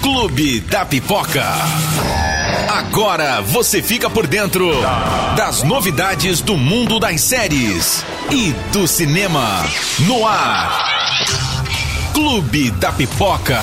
Clube da Pipoca. Agora você fica por dentro das novidades do mundo das séries e do cinema. No ar. Clube da Pipoca.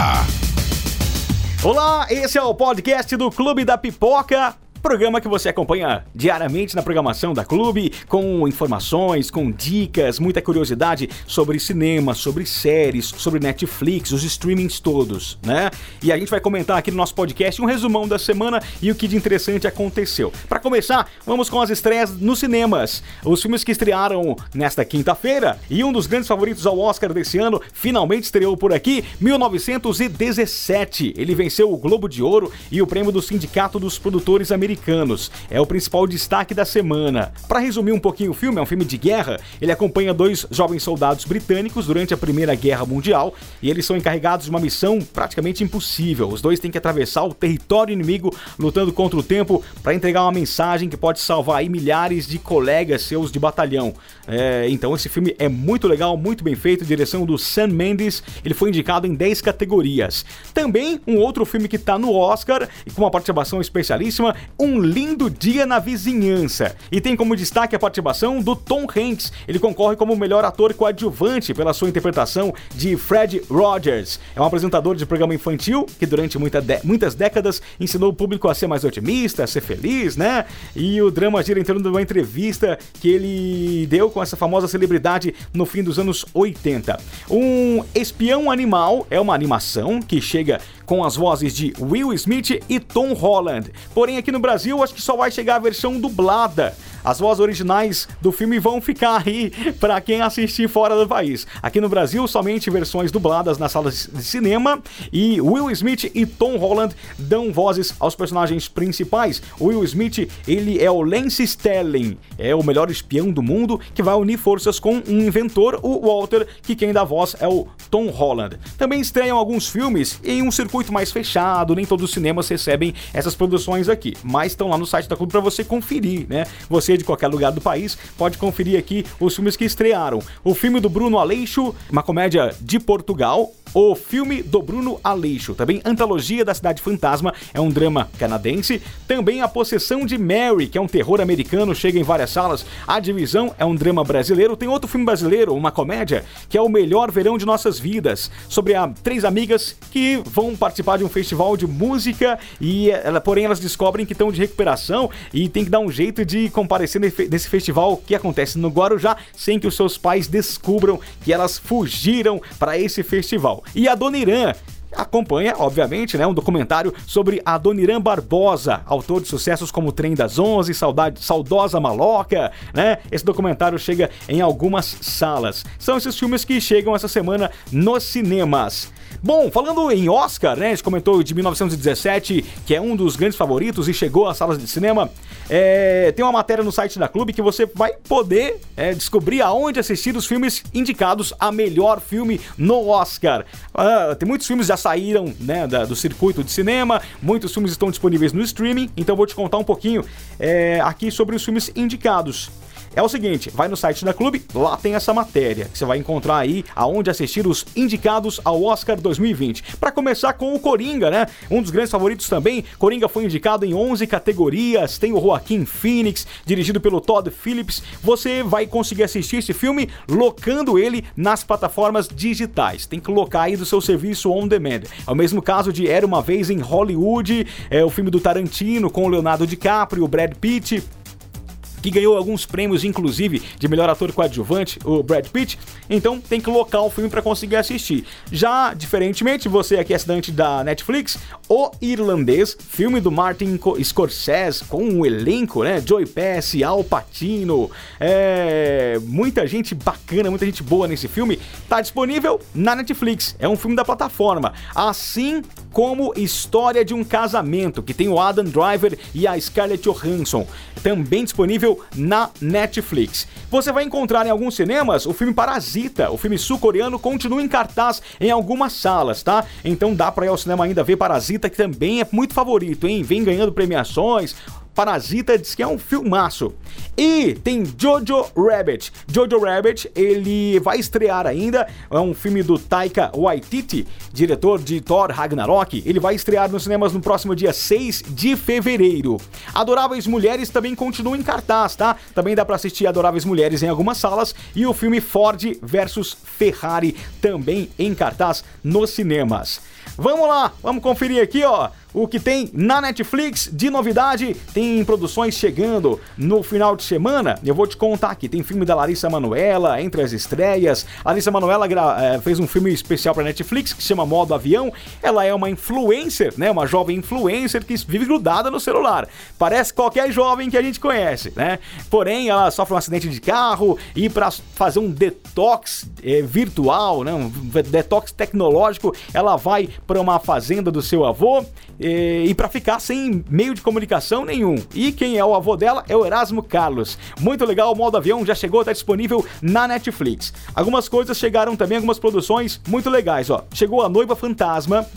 Olá, esse é o podcast do Clube da Pipoca programa que você acompanha diariamente na programação da Clube, com informações, com dicas, muita curiosidade sobre cinema, sobre séries, sobre Netflix, os streamings todos, né? E a gente vai comentar aqui no nosso podcast um resumão da semana e o que de interessante aconteceu. Para começar, vamos com as estreias nos cinemas. Os filmes que estrearam nesta quinta-feira e um dos grandes favoritos ao Oscar desse ano finalmente estreou por aqui, 1917. Ele venceu o Globo de Ouro e o prêmio do Sindicato dos Produtores Americanos americanos. É o principal destaque da semana. Para resumir um pouquinho o filme, é um filme de guerra. Ele acompanha dois jovens soldados britânicos durante a Primeira Guerra Mundial e eles são encarregados de uma missão praticamente impossível. Os dois têm que atravessar o território inimigo lutando contra o tempo para entregar uma mensagem que pode salvar milhares de colegas seus de batalhão. É, então esse filme é muito legal, muito bem feito, direção do Sam Mendes. Ele foi indicado em 10 categorias. Também um outro filme que está no Oscar e com uma participação especialíssima, um Lindo Dia na Vizinhança. E tem como destaque a participação do Tom Hanks. Ele concorre como melhor ator coadjuvante pela sua interpretação de Fred Rogers. É um apresentador de programa infantil que durante muita muitas décadas ensinou o público a ser mais otimista, a ser feliz, né? E o drama gira em torno de uma entrevista que ele deu com essa famosa celebridade no fim dos anos 80. Um Espião Animal é uma animação que chega com as vozes de Will Smith e Tom Holland. Porém, aqui no Brasil, acho que só vai chegar a versão dublada. As vozes originais do filme vão ficar aí para quem assistir fora do país. Aqui no Brasil, somente versões dubladas nas salas de cinema e Will Smith e Tom Holland dão vozes aos personagens principais. Will Smith, ele é o Lance Sterling, é o melhor espião do mundo que vai unir forças com um inventor, o Walter, que quem dá voz é o Tom Holland. Também estreiam alguns filmes em um circuito mais fechado, nem todos os cinemas recebem essas produções aqui, mas estão lá no site da Clube para você conferir, né? Você de qualquer lugar do país, pode conferir aqui os filmes que estrearam. O filme do Bruno Aleixo, uma comédia de Portugal, o filme do Bruno Aleixo, também Antologia da Cidade Fantasma, é um drama canadense, também A Possessão de Mary, que é um terror americano, chega em várias salas, A Divisão é um drama brasileiro, tem outro filme brasileiro, uma comédia, que é O Melhor Verão de Nossas Vidas, sobre a, três amigas que vão participar de um festival de música e ela, porém elas descobrem que estão de recuperação e tem que dar um jeito de comparecer nesse festival que acontece no Guarujá sem que os seus pais descubram que elas fugiram para esse festival. E a Dona Irã acompanha, obviamente, né, um documentário sobre a Doniran Barbosa, autor de sucessos como Trem das Onze, Saudade, Saudosa Maloca, né? Esse documentário chega em algumas salas. São esses filmes que chegam essa semana nos cinemas. Bom, falando em Oscar, né? A gente comentou de 1917, que é um dos grandes favoritos e chegou às salas de cinema. É, tem uma matéria no site da Clube que você vai poder é, descobrir aonde assistir os filmes indicados a melhor filme no Oscar. Ah, tem muitos filmes já saíram né, da, do circuito de cinema, muitos filmes estão disponíveis no streaming, então vou te contar um pouquinho é, aqui sobre os filmes indicados. É o seguinte, vai no site da Clube, lá tem essa matéria, que você vai encontrar aí aonde assistir os indicados ao Oscar 2020. Para começar com o Coringa, né? Um dos grandes favoritos também. Coringa foi indicado em 11 categorias, tem o Joaquim Phoenix, dirigido pelo Todd Phillips. Você vai conseguir assistir esse filme locando ele nas plataformas digitais. Tem que locar aí do seu serviço on demand. É o mesmo caso de Era uma vez em Hollywood, é o filme do Tarantino com o Leonardo DiCaprio, Brad Pitt que ganhou alguns prêmios, inclusive de melhor ator coadjuvante, o Brad Pitt. Então tem que locar o filme para conseguir assistir. Já, diferentemente, você aqui é assinante da Netflix, O Irlandês, filme do Martin Scorsese, com um elenco, né? Joey Pesci, Al Pacino, é... muita gente bacana, muita gente boa nesse filme. Tá disponível na Netflix, é um filme da plataforma. Assim como História de um Casamento, que tem o Adam Driver e a Scarlett Johansson, também disponível na Netflix. Você vai encontrar em alguns cinemas o filme Parasita, o filme sul-coreano, continua em cartaz em algumas salas, tá? Então dá pra ir ao cinema ainda ver Parasita, que também é muito favorito, hein? Vem ganhando premiações Parasita diz que é um filmaço. E tem Jojo Rabbit. Jojo Rabbit, ele vai estrear ainda, é um filme do Taika Waititi, diretor de Thor Ragnarok. Ele vai estrear nos cinemas no próximo dia 6 de fevereiro. Adoráveis Mulheres também continua em cartaz, tá? Também dá para assistir Adoráveis Mulheres em algumas salas e o filme Ford versus Ferrari também em cartaz nos cinemas. Vamos lá, vamos conferir aqui, ó o que tem na Netflix de novidade. Tem produções chegando no final de semana. Eu vou te contar aqui. Tem filme da Larissa Manoela entre as estreias. A Larissa Manoela é, fez um filme especial para Netflix que se chama Modo Avião. Ela é uma influencer, né? Uma jovem influencer que vive grudada no celular. Parece qualquer jovem que a gente conhece, né? Porém, ela sofre um acidente de carro e para fazer um detox é, virtual, né? Um detox tecnológico, ela vai para uma fazenda do seu avô e, e para ficar sem meio de comunicação nenhum. E quem é o avô dela é o Erasmo Carlos. Muito legal, o modo avião já chegou, está disponível na Netflix. Algumas coisas chegaram também, algumas produções muito legais, ó. Chegou a Noiva Fantasma,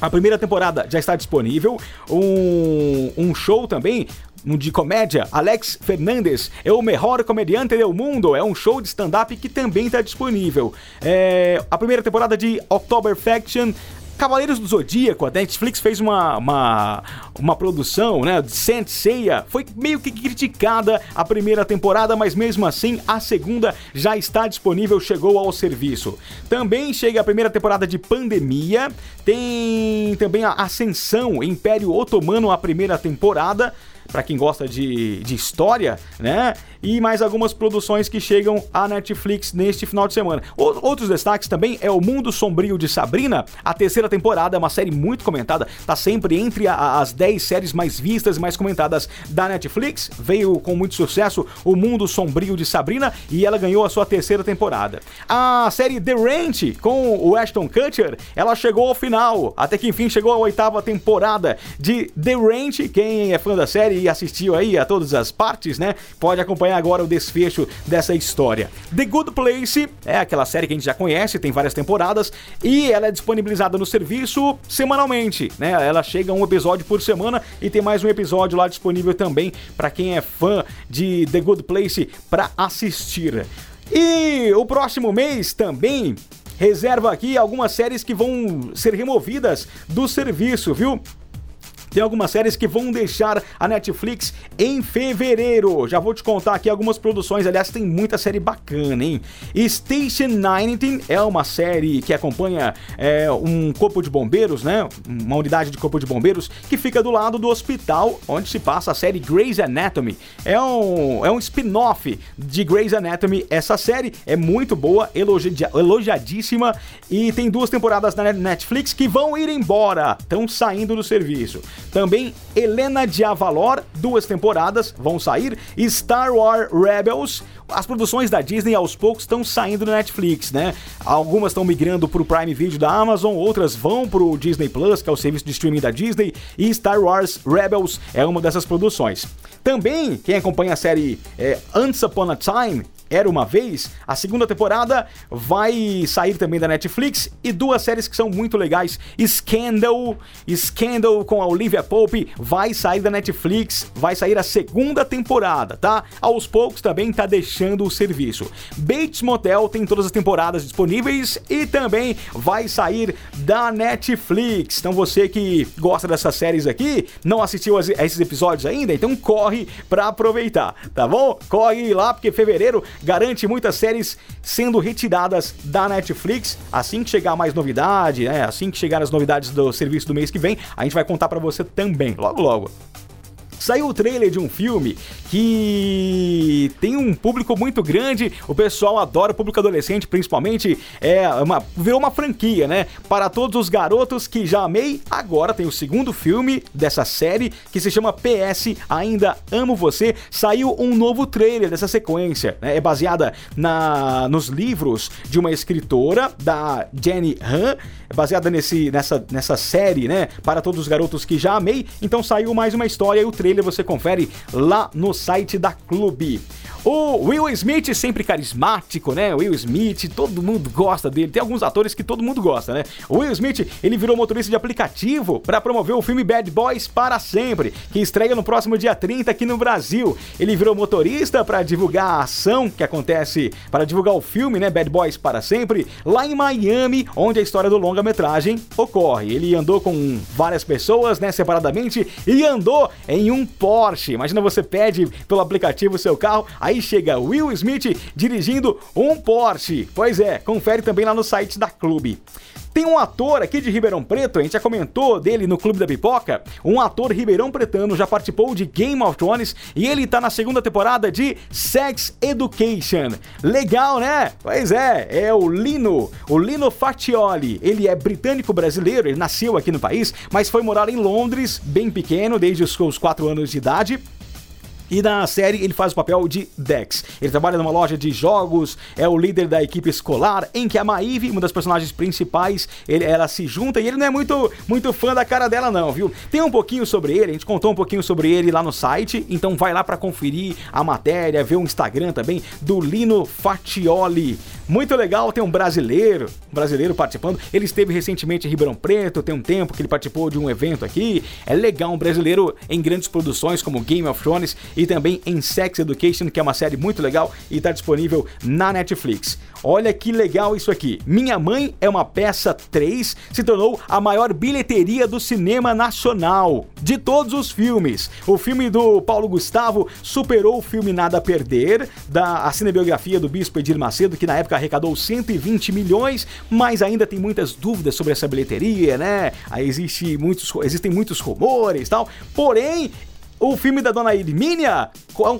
a primeira temporada já está disponível. Um, um show também de comédia, Alex Fernandes é o melhor comediante do mundo. É um show de stand-up que também está disponível. É, a primeira temporada de October Faction Cavaleiros do Zodíaco, a Netflix fez uma, uma, uma produção, né, de Saint Seiya, foi meio que criticada a primeira temporada, mas mesmo assim a segunda já está disponível, chegou ao serviço. Também chega a primeira temporada de Pandemia, tem também a Ascensão, Império Otomano, a primeira temporada, para quem gosta de, de história, né? E mais algumas produções que chegam à Netflix neste final de semana. O, outros destaques também é O Mundo Sombrio de Sabrina, a terceira temporada, uma série muito comentada, tá sempre entre a, as 10 séries mais vistas e mais comentadas da Netflix. Veio com muito sucesso O Mundo Sombrio de Sabrina e ela ganhou a sua terceira temporada. A série The Ranch com o Ashton Kutcher, ela chegou ao final, até que enfim chegou a oitava temporada de The Ranch. Quem é fã da série e assistiu aí a todas as partes, né? Pode acompanhar agora o desfecho dessa história. The Good Place é aquela série que a gente já conhece, tem várias temporadas e ela é disponibilizada no serviço semanalmente, né? Ela chega um episódio por semana e tem mais um episódio lá disponível também para quem é fã de The Good Place para assistir. E o próximo mês também reserva aqui algumas séries que vão ser removidas do serviço, viu? Tem algumas séries que vão deixar a Netflix em fevereiro. Já vou te contar aqui algumas produções. Aliás, tem muita série bacana, hein? Station 19 é uma série que acompanha é, um corpo de bombeiros, né? Uma unidade de corpo de bombeiros que fica do lado do hospital onde se passa a série Grey's Anatomy. É um, é um spin-off de Grey's Anatomy. Essa série é muito boa, elogia, elogiadíssima e tem duas temporadas na Netflix que vão ir embora. Estão saindo do serviço. Também Helena de Avalor, duas temporadas vão sair. Star Wars Rebels, as produções da Disney aos poucos estão saindo do Netflix, né? Algumas estão migrando para o Prime Video da Amazon, outras vão para o Disney Plus, que é o serviço de streaming da Disney, e Star Wars Rebels é uma dessas produções. Também, quem acompanha a série é, Once Upon a Time, era uma vez, a segunda temporada vai sair também da Netflix e duas séries que são muito legais, Scandal, Scandal com a Olivia Pope vai sair da Netflix, vai sair a segunda temporada, tá? Aos poucos também tá deixando o serviço. Bates Motel tem todas as temporadas disponíveis e também vai sair da Netflix. Então você que gosta dessas séries aqui, não assistiu a esses episódios ainda, então corre para aproveitar, tá bom? Corre lá porque fevereiro garante muitas séries sendo retiradas da Netflix. Assim que chegar mais novidade, né? Assim que chegar as novidades do serviço do mês que vem, a gente vai contar para você também, logo logo. Saiu o trailer de um filme que tem um público muito grande, o pessoal adora, o público adolescente principalmente, é uma, virou uma franquia, né? Para todos os garotos que já amei, agora tem o segundo filme dessa série que se chama PS Ainda Amo Você. Saiu um novo trailer dessa sequência, né? É baseada na, nos livros de uma escritora, da Jenny Han, é baseada nesse, nessa, nessa série, né? Para todos os garotos que já amei. Então saiu mais uma história e o trailer trailer você confere lá no site da Clube. O Will Smith, sempre carismático, né? Will Smith, todo mundo gosta dele. Tem alguns atores que todo mundo gosta, né? O Will Smith, ele virou motorista de aplicativo para promover o filme Bad Boys para sempre, que estreia no próximo dia 30 aqui no Brasil. Ele virou motorista para divulgar a ação que acontece, para divulgar o filme, né? Bad Boys para sempre, lá em Miami, onde a história do longa-metragem ocorre. Ele andou com várias pessoas, né? Separadamente e andou em um Porsche. Imagina você pede pelo aplicativo o seu carro, aí chega Will Smith dirigindo um Porsche. Pois é, confere também lá no site da Clube. Tem um ator aqui de Ribeirão Preto, a gente já comentou dele no Clube da Pipoca. Um ator ribeirão pretano já participou de Game of Thrones e ele tá na segunda temporada de Sex Education. Legal, né? Pois é, é o Lino, o Lino Fatioli. Ele é britânico brasileiro, ele nasceu aqui no país, mas foi morar em Londres, bem pequeno, desde os seus 4 anos de idade. E na série ele faz o papel de Dex. Ele trabalha numa loja de jogos, é o líder da equipe escolar, em que a Maeve, uma das personagens principais, ele, ela se junta e ele não é muito, muito fã da cara dela não, viu? Tem um pouquinho sobre ele, a gente contou um pouquinho sobre ele lá no site, então vai lá para conferir a matéria, ver o Instagram também do Lino Fatioli. Muito legal, tem um brasileiro, um brasileiro participando. Ele esteve recentemente em Ribeirão Preto, tem um tempo que ele participou de um evento aqui. É legal, um brasileiro em grandes produções como Game of Thrones e também em Sex Education, que é uma série muito legal e está disponível na Netflix. Olha que legal isso aqui. Minha Mãe é uma peça 3 se tornou a maior bilheteria do cinema nacional de todos os filmes. O filme do Paulo Gustavo superou o filme Nada a Perder, da a cinebiografia do Bispo Edir Macedo, que na época arrecadou 120 milhões, mas ainda tem muitas dúvidas sobre essa bilheteria, né? Aí existe muitos, existem muitos rumores e tal. Porém, o filme da Dona Hermínia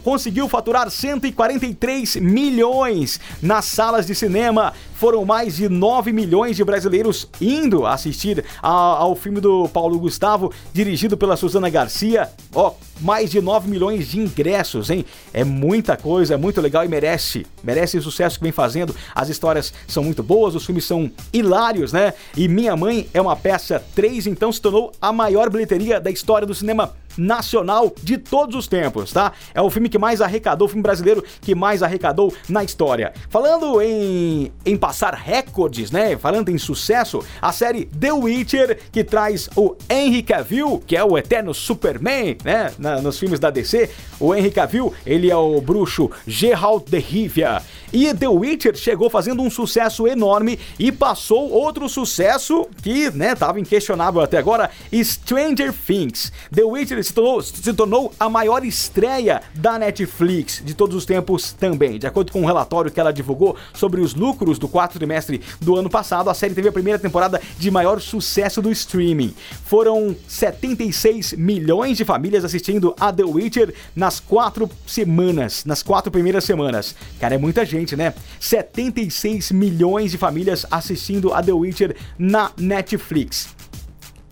conseguiu faturar 143 milhões nas salas de cinema. Foram mais de 9 milhões de brasileiros indo assistir ao filme do Paulo Gustavo, dirigido pela Suzana Garcia. Ó, mais de 9 milhões de ingressos, hein? É muita coisa, é muito legal e merece, merece o sucesso que vem fazendo. As histórias são muito boas, os filmes são hilários, né? E Minha Mãe é uma peça 3, então se tornou a maior bilheteria da história do cinema nacional de todos os tempos, tá? É o filme que mais arrecadou, o filme brasileiro que mais arrecadou na história. Falando em, em passar recordes, né? Falando em sucesso, a série The Witcher, que traz o Henry Cavill, que é o eterno Superman, né? Na, nos filmes da DC. O Henry Cavill, ele é o bruxo Geralt de Rivia. E The Witcher chegou fazendo um sucesso enorme e passou outro sucesso que, né, tava inquestionável até agora, Stranger Things. The Witcher se tornou, se tornou a maior estreia da Netflix de todos os tempos também. De acordo com um relatório que ela divulgou sobre os lucros do quarto trimestre do ano passado, a série teve a primeira temporada de maior sucesso do streaming. Foram 76 milhões de famílias assistindo a The Witcher nas quatro semanas, nas quatro primeiras semanas. Cara, é muita gente, né? 76 milhões de famílias assistindo a The Witcher na Netflix.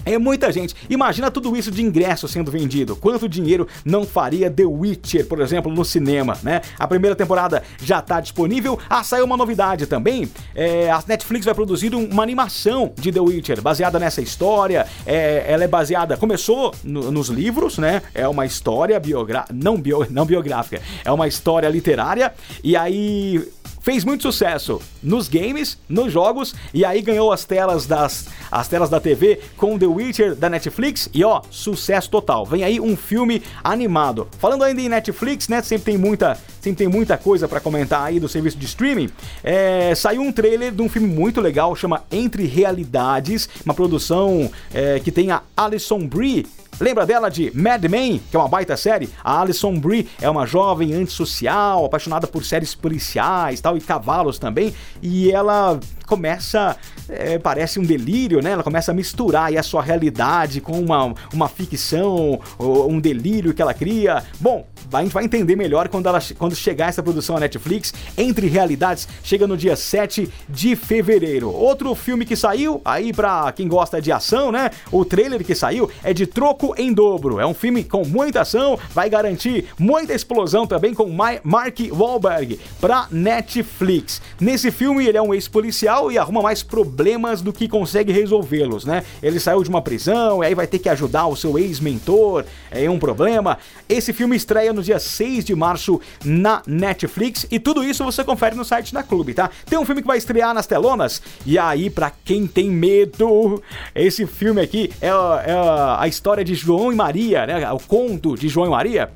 É muita gente. Imagina tudo isso de ingresso sendo vendido. Quanto dinheiro não faria The Witcher, por exemplo, no cinema, né? A primeira temporada já está disponível. Ah, saiu uma novidade também. É, a Netflix vai produzir uma animação de The Witcher, baseada nessa história. É, ela é baseada, começou no, nos livros, né? É uma história biográfica, não, bio, não biográfica, é uma história literária. E aí fez muito sucesso nos games, nos jogos e aí ganhou as telas das as telas da TV com The Witcher da Netflix e ó, sucesso total. Vem aí um filme animado. Falando ainda em Netflix, né, sempre tem muita sempre tem muita coisa para comentar aí do serviço de streaming. É, saiu um trailer de um filme muito legal, chama Entre Realidades, uma produção é, que tem a Alison Brie Lembra dela de Mad Men, que é uma baita série? A Alison Brie é uma jovem antissocial, apaixonada por séries policiais tal, e cavalos também, e ela começa, é, parece um delírio, né? Ela começa a misturar a sua realidade com uma, uma ficção, um delírio que ela cria. Bom, a gente vai entender melhor quando, ela, quando chegar essa produção à Netflix. Entre Realidades, chega no dia 7 de fevereiro. Outro filme que saiu, aí pra quem gosta de ação, né? O trailer que saiu é de Troco em Dobro. É um filme com muita ação, vai garantir muita explosão também com Mark Wahlberg pra Netflix. Nesse filme, ele é um ex-policial policial e arruma mais problemas do que consegue resolvê-los, né? Ele saiu de uma prisão e aí vai ter que ajudar o seu ex-mentor, é um problema. Esse filme estreia no dia 6 de março na Netflix e tudo isso você confere no site da Clube, tá? Tem um filme que vai estrear nas telonas e aí, para quem tem medo, esse filme aqui é, é a história de João e Maria, né? O conto de João e Maria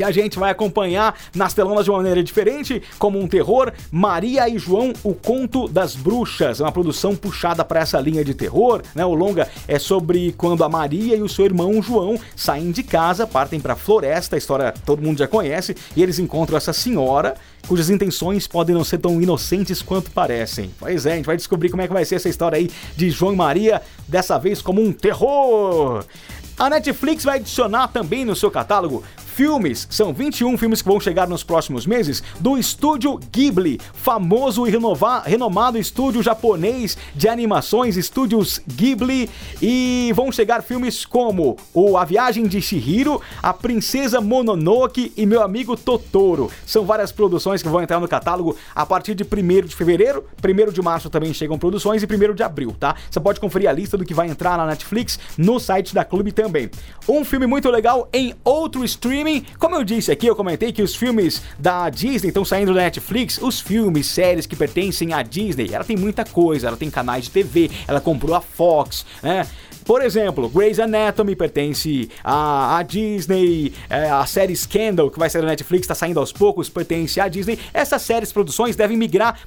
que a gente vai acompanhar nas telonas de uma maneira diferente, como um terror, Maria e João, o conto das bruxas, é uma produção puxada para essa linha de terror, né? O longa é sobre quando a Maria e o seu irmão João saem de casa, partem para a floresta, a história todo mundo já conhece, e eles encontram essa senhora cujas intenções podem não ser tão inocentes quanto parecem. Pois é, a gente vai descobrir como é que vai ser essa história aí de João e Maria, dessa vez como um terror. A Netflix vai adicionar também no seu catálogo filmes. São 21 filmes que vão chegar nos próximos meses do estúdio Ghibli, famoso e renovar, renomado estúdio japonês de animações, estúdios Ghibli. E vão chegar filmes como o A Viagem de Shihiro, A Princesa Mononoke e Meu Amigo Totoro. São várias produções que vão entrar no catálogo a partir de 1 de fevereiro, 1 de março também chegam produções e 1 de abril, tá? Você pode conferir a lista do que vai entrar na Netflix no site da Clube também. Um filme muito legal em outro streaming streaming. Como eu disse aqui, eu comentei que os filmes da Disney estão saindo da Netflix. Os filmes, séries que pertencem à Disney, ela tem muita coisa. Ela tem canais de TV, ela comprou a Fox, né? Por exemplo, Grey's Anatomy pertence à, à Disney, é, a série Scandal, que vai sair da Netflix, está saindo aos poucos, pertence à Disney. Essas séries, produções devem migrar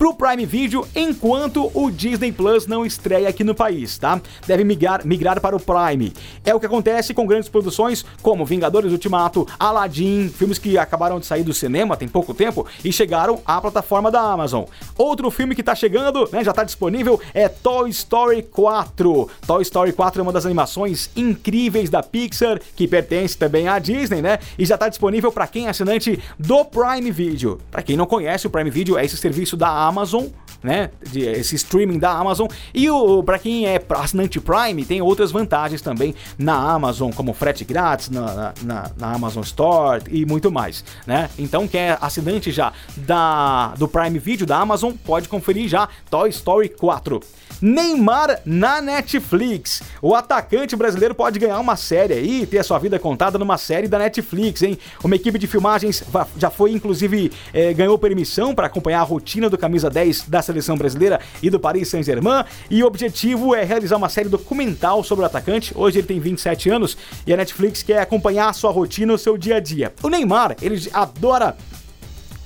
pro Prime Video enquanto o Disney Plus não estreia aqui no país, tá? Deve migrar, migrar para o Prime. É o que acontece com grandes produções como Vingadores Ultimato, Aladdin, filmes que acabaram de sair do cinema tem pouco tempo e chegaram à plataforma da Amazon. Outro filme que tá chegando, né, já tá disponível, é Toy Story 4. Toy Story 4 é uma das animações incríveis da Pixar, que pertence também à Disney, né? E já tá disponível para quem é assinante do Prime Video. Para quem não conhece, o Prime Video é esse serviço da Amazon Amazon, né? De, esse streaming da Amazon. E o para quem é assinante Prime, tem outras vantagens também na Amazon, como frete grátis na, na, na, Amazon Store e muito mais, né? Então, quem é assinante já da, do Prime Video da Amazon, pode conferir já Toy Story 4. Neymar na Netflix. O atacante brasileiro pode ganhar uma série aí, ter a sua vida contada numa série da Netflix, hein? Uma equipe de filmagens já foi, inclusive, é, ganhou permissão para acompanhar a rotina do camisa 10 da seleção brasileira e do Paris Saint-Germain. E o objetivo é realizar uma série documental sobre o atacante. Hoje ele tem 27 anos e a Netflix quer acompanhar a sua rotina, o seu dia a dia. O Neymar, ele adora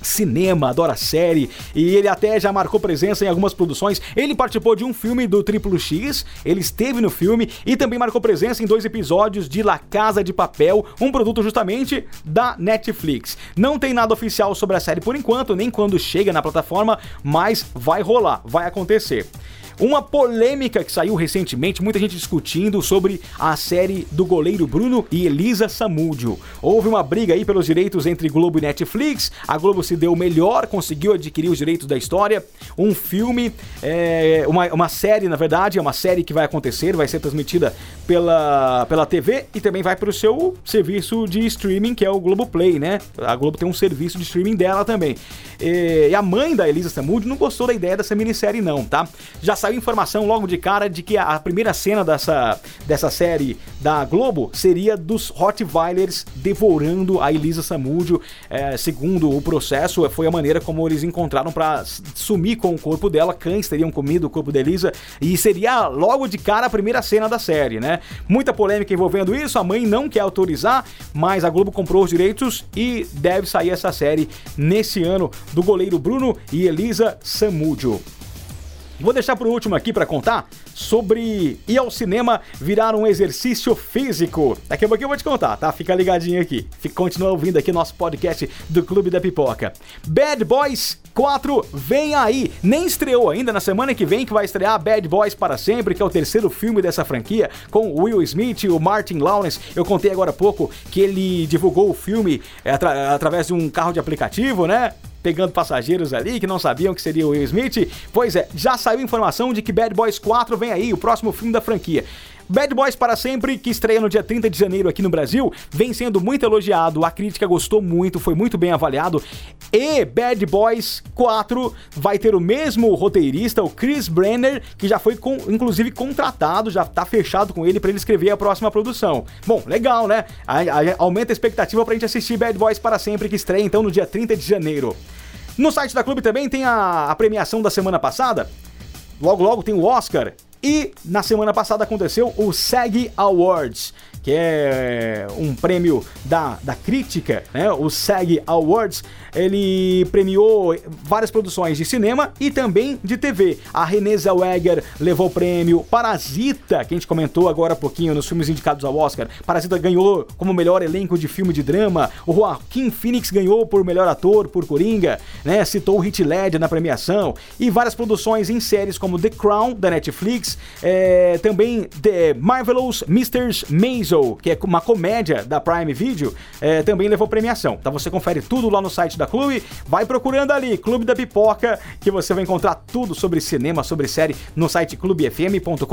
cinema, adora série e ele até já marcou presença em algumas produções. Ele participou de um filme do Triplo X, ele esteve no filme e também marcou presença em dois episódios de La Casa de Papel, um produto justamente da Netflix. Não tem nada oficial sobre a série por enquanto, nem quando chega na plataforma, mas vai rolar, vai acontecer. Uma polêmica que saiu recentemente, muita gente discutindo sobre a série do goleiro Bruno e Elisa Samúdio. Houve uma briga aí pelos direitos entre Globo e Netflix. A Globo se deu melhor, conseguiu adquirir os direitos da história. Um filme, é, uma, uma série, na verdade, é uma série que vai acontecer, vai ser transmitida pela, pela TV e também vai para o seu serviço de streaming, que é o Globoplay, né? A Globo tem um serviço de streaming dela também. E, e a mãe da Elisa Samúdio não gostou da ideia dessa minissérie, não, tá? Já saiu informação logo de cara de que a primeira cena dessa, dessa série da Globo seria dos Rottweilers devorando a Elisa Samúdio. É, segundo o processo, foi a maneira como eles encontraram para sumir com o corpo dela. Cães teriam comido o corpo da Elisa e seria logo de cara a primeira cena da série, né? Muita polêmica envolvendo isso. A mãe não quer autorizar, mas a Globo comprou os direitos e deve sair essa série nesse ano do goleiro Bruno e Elisa Samúdio. Vou deixar por último aqui para contar sobre ir ao cinema virar um exercício físico. Daqui a pouquinho eu vou te contar, tá? Fica ligadinho aqui. Fica, continua ouvindo aqui nosso podcast do Clube da Pipoca. Bad Boys 4 vem aí. Nem estreou ainda na semana que vem que vai estrear Bad Boys para sempre, que é o terceiro filme dessa franquia com Will Smith e o Martin Lawrence. Eu contei agora há pouco que ele divulgou o filme é, atra através de um carro de aplicativo, né? Pegando passageiros ali que não sabiam que seria o Will Smith. Pois é, já saiu informação de que Bad Boys 4 vem aí, o próximo filme da franquia. Bad Boys para Sempre, que estreia no dia 30 de janeiro aqui no Brasil, vem sendo muito elogiado, a crítica gostou muito, foi muito bem avaliado. E Bad Boys 4 vai ter o mesmo roteirista, o Chris Brenner, que já foi com, inclusive contratado, já tá fechado com ele para ele escrever a próxima produção. Bom, legal, né? A, a, aumenta a expectativa pra gente assistir Bad Boys para Sempre, que estreia então no dia 30 de janeiro. No site da Clube também tem a, a premiação da semana passada. Logo, logo tem o Oscar. E na semana passada aconteceu o SEG Awards que é um prêmio da, da crítica, né? O SAG Awards, ele premiou várias produções de cinema e também de TV. A Renée Zellweger levou o prêmio Parasita, que a gente comentou agora há pouquinho nos filmes indicados ao Oscar. Parasita ganhou como melhor elenco de filme de drama. O Joaquim Phoenix ganhou por melhor ator por Coringa, né? Citou o na premiação e várias produções em séries como The Crown da Netflix, é, também The Marvelous Mr. Maisel que é uma comédia da Prime Video, é, também levou premiação. Então você confere tudo lá no site da Clube, vai procurando ali, Clube da Pipoca, que você vai encontrar tudo sobre cinema, sobre série no site clubefm.com.br.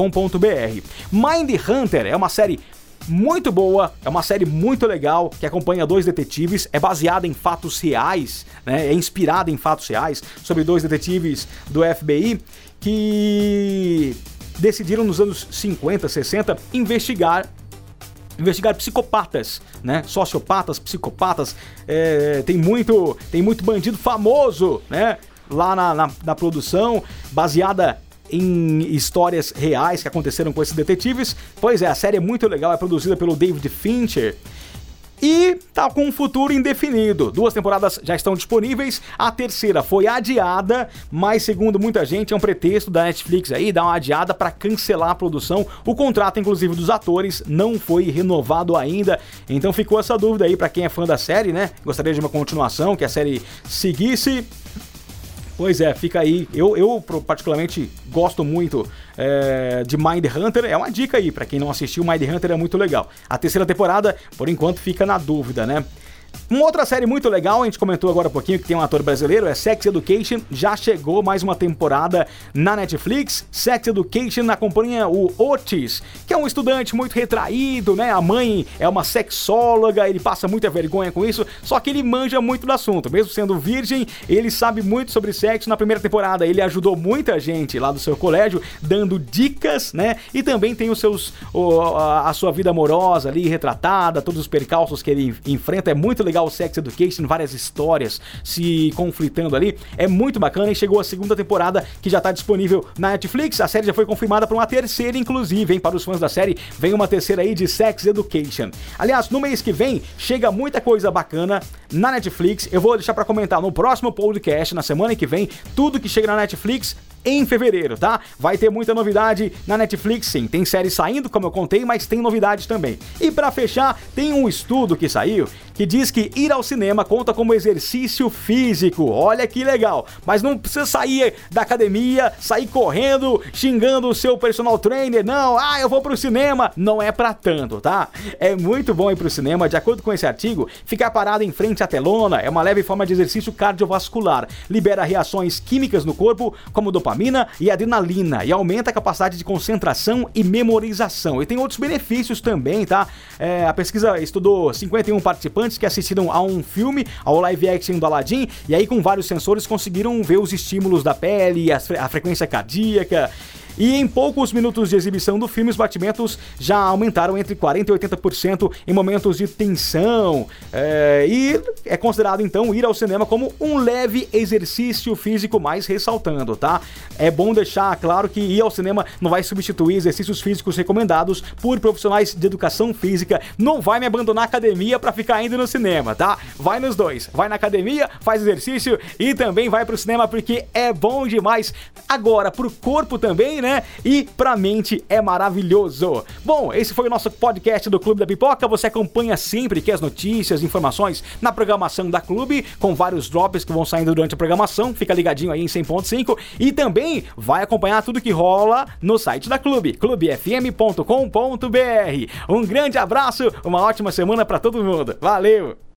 Mind Hunter é uma série muito boa, é uma série muito legal que acompanha dois detetives, é baseada em fatos reais, né? É inspirada em fatos reais sobre dois detetives do FBI que decidiram nos anos 50, 60 investigar investigar psicopatas, né? Sociopatas, psicopatas. É, tem muito, tem muito bandido famoso, né? Lá na, na, na produção, baseada em histórias reais que aconteceram com esses detetives. Pois é, a série é muito legal, é produzida pelo David Fincher e tá com um futuro indefinido. Duas temporadas já estão disponíveis, a terceira foi adiada, mas segundo muita gente é um pretexto da Netflix aí dar uma adiada para cancelar a produção. O contrato inclusive dos atores não foi renovado ainda. Então ficou essa dúvida aí para quem é fã da série, né? Gostaria de uma continuação, que a série seguisse. Pois é, fica aí. Eu, eu particularmente gosto muito é, de Mind Hunter. É uma dica aí, para quem não assistiu, Mind Hunter é muito legal. A terceira temporada, por enquanto, fica na dúvida, né? Uma outra série muito legal, a gente comentou agora um pouquinho que tem um ator brasileiro, é Sex Education. Já chegou mais uma temporada na Netflix. Sex Education acompanha o Otis, que é um estudante muito retraído, né? A mãe é uma sexóloga, ele passa muita vergonha com isso, só que ele manja muito do assunto. Mesmo sendo virgem, ele sabe muito sobre sexo. Na primeira temporada, ele ajudou muita gente lá do seu colégio, dando dicas, né? E também tem os seus a sua vida amorosa ali retratada, todos os percalços que ele enfrenta. É muito legal o Sex Education, várias histórias se conflitando ali. É muito bacana e chegou a segunda temporada que já está disponível na Netflix. A série já foi confirmada para uma terceira, inclusive, hein? Para os fãs da série, vem uma terceira aí de Sex Education. Aliás, no mês que vem chega muita coisa bacana na Netflix. Eu vou deixar para comentar no próximo podcast, na semana que vem, tudo que chega na Netflix em fevereiro, tá? Vai ter muita novidade na Netflix, sim. Tem série saindo, como eu contei, mas tem novidades também. E para fechar, tem um estudo que saiu que diz que ir ao cinema conta como exercício físico. Olha que legal. Mas não precisa sair da academia, sair correndo, xingando o seu personal trainer. Não, ah, eu vou pro cinema. Não é para tanto, tá? É muito bom ir pro cinema. De acordo com esse artigo, ficar parado em frente à telona é uma leve forma de exercício cardiovascular. Libera reações químicas no corpo, como dopamina e adrenalina, e aumenta a capacidade de concentração e memorização. E tem outros benefícios também, tá? É, a pesquisa estudou 51 participantes que assistiram a um filme, ao live action do Aladdin, e aí com vários sensores conseguiram ver os estímulos da pele, a, a frequência cardíaca e em poucos minutos de exibição do filme, os batimentos já aumentaram entre 40% e 80% em momentos de tensão. É, e é considerado então ir ao cinema como um leve exercício físico, mais ressaltando, tá? É bom deixar claro que ir ao cinema não vai substituir exercícios físicos recomendados por profissionais de educação física. Não vai me abandonar a academia para ficar indo no cinema, tá? Vai nos dois. Vai na academia, faz exercício e também vai pro cinema porque é bom demais. Agora, pro corpo também, né? E pra mente é maravilhoso. Bom, esse foi o nosso podcast do Clube da Pipoca. Você acompanha sempre que as notícias, informações na programação da Clube, com vários drops que vão saindo durante a programação. Fica ligadinho aí em 100.5 e também vai acompanhar tudo que rola no site da Clube, clubefm.com.br. Um grande abraço, uma ótima semana para todo mundo. Valeu!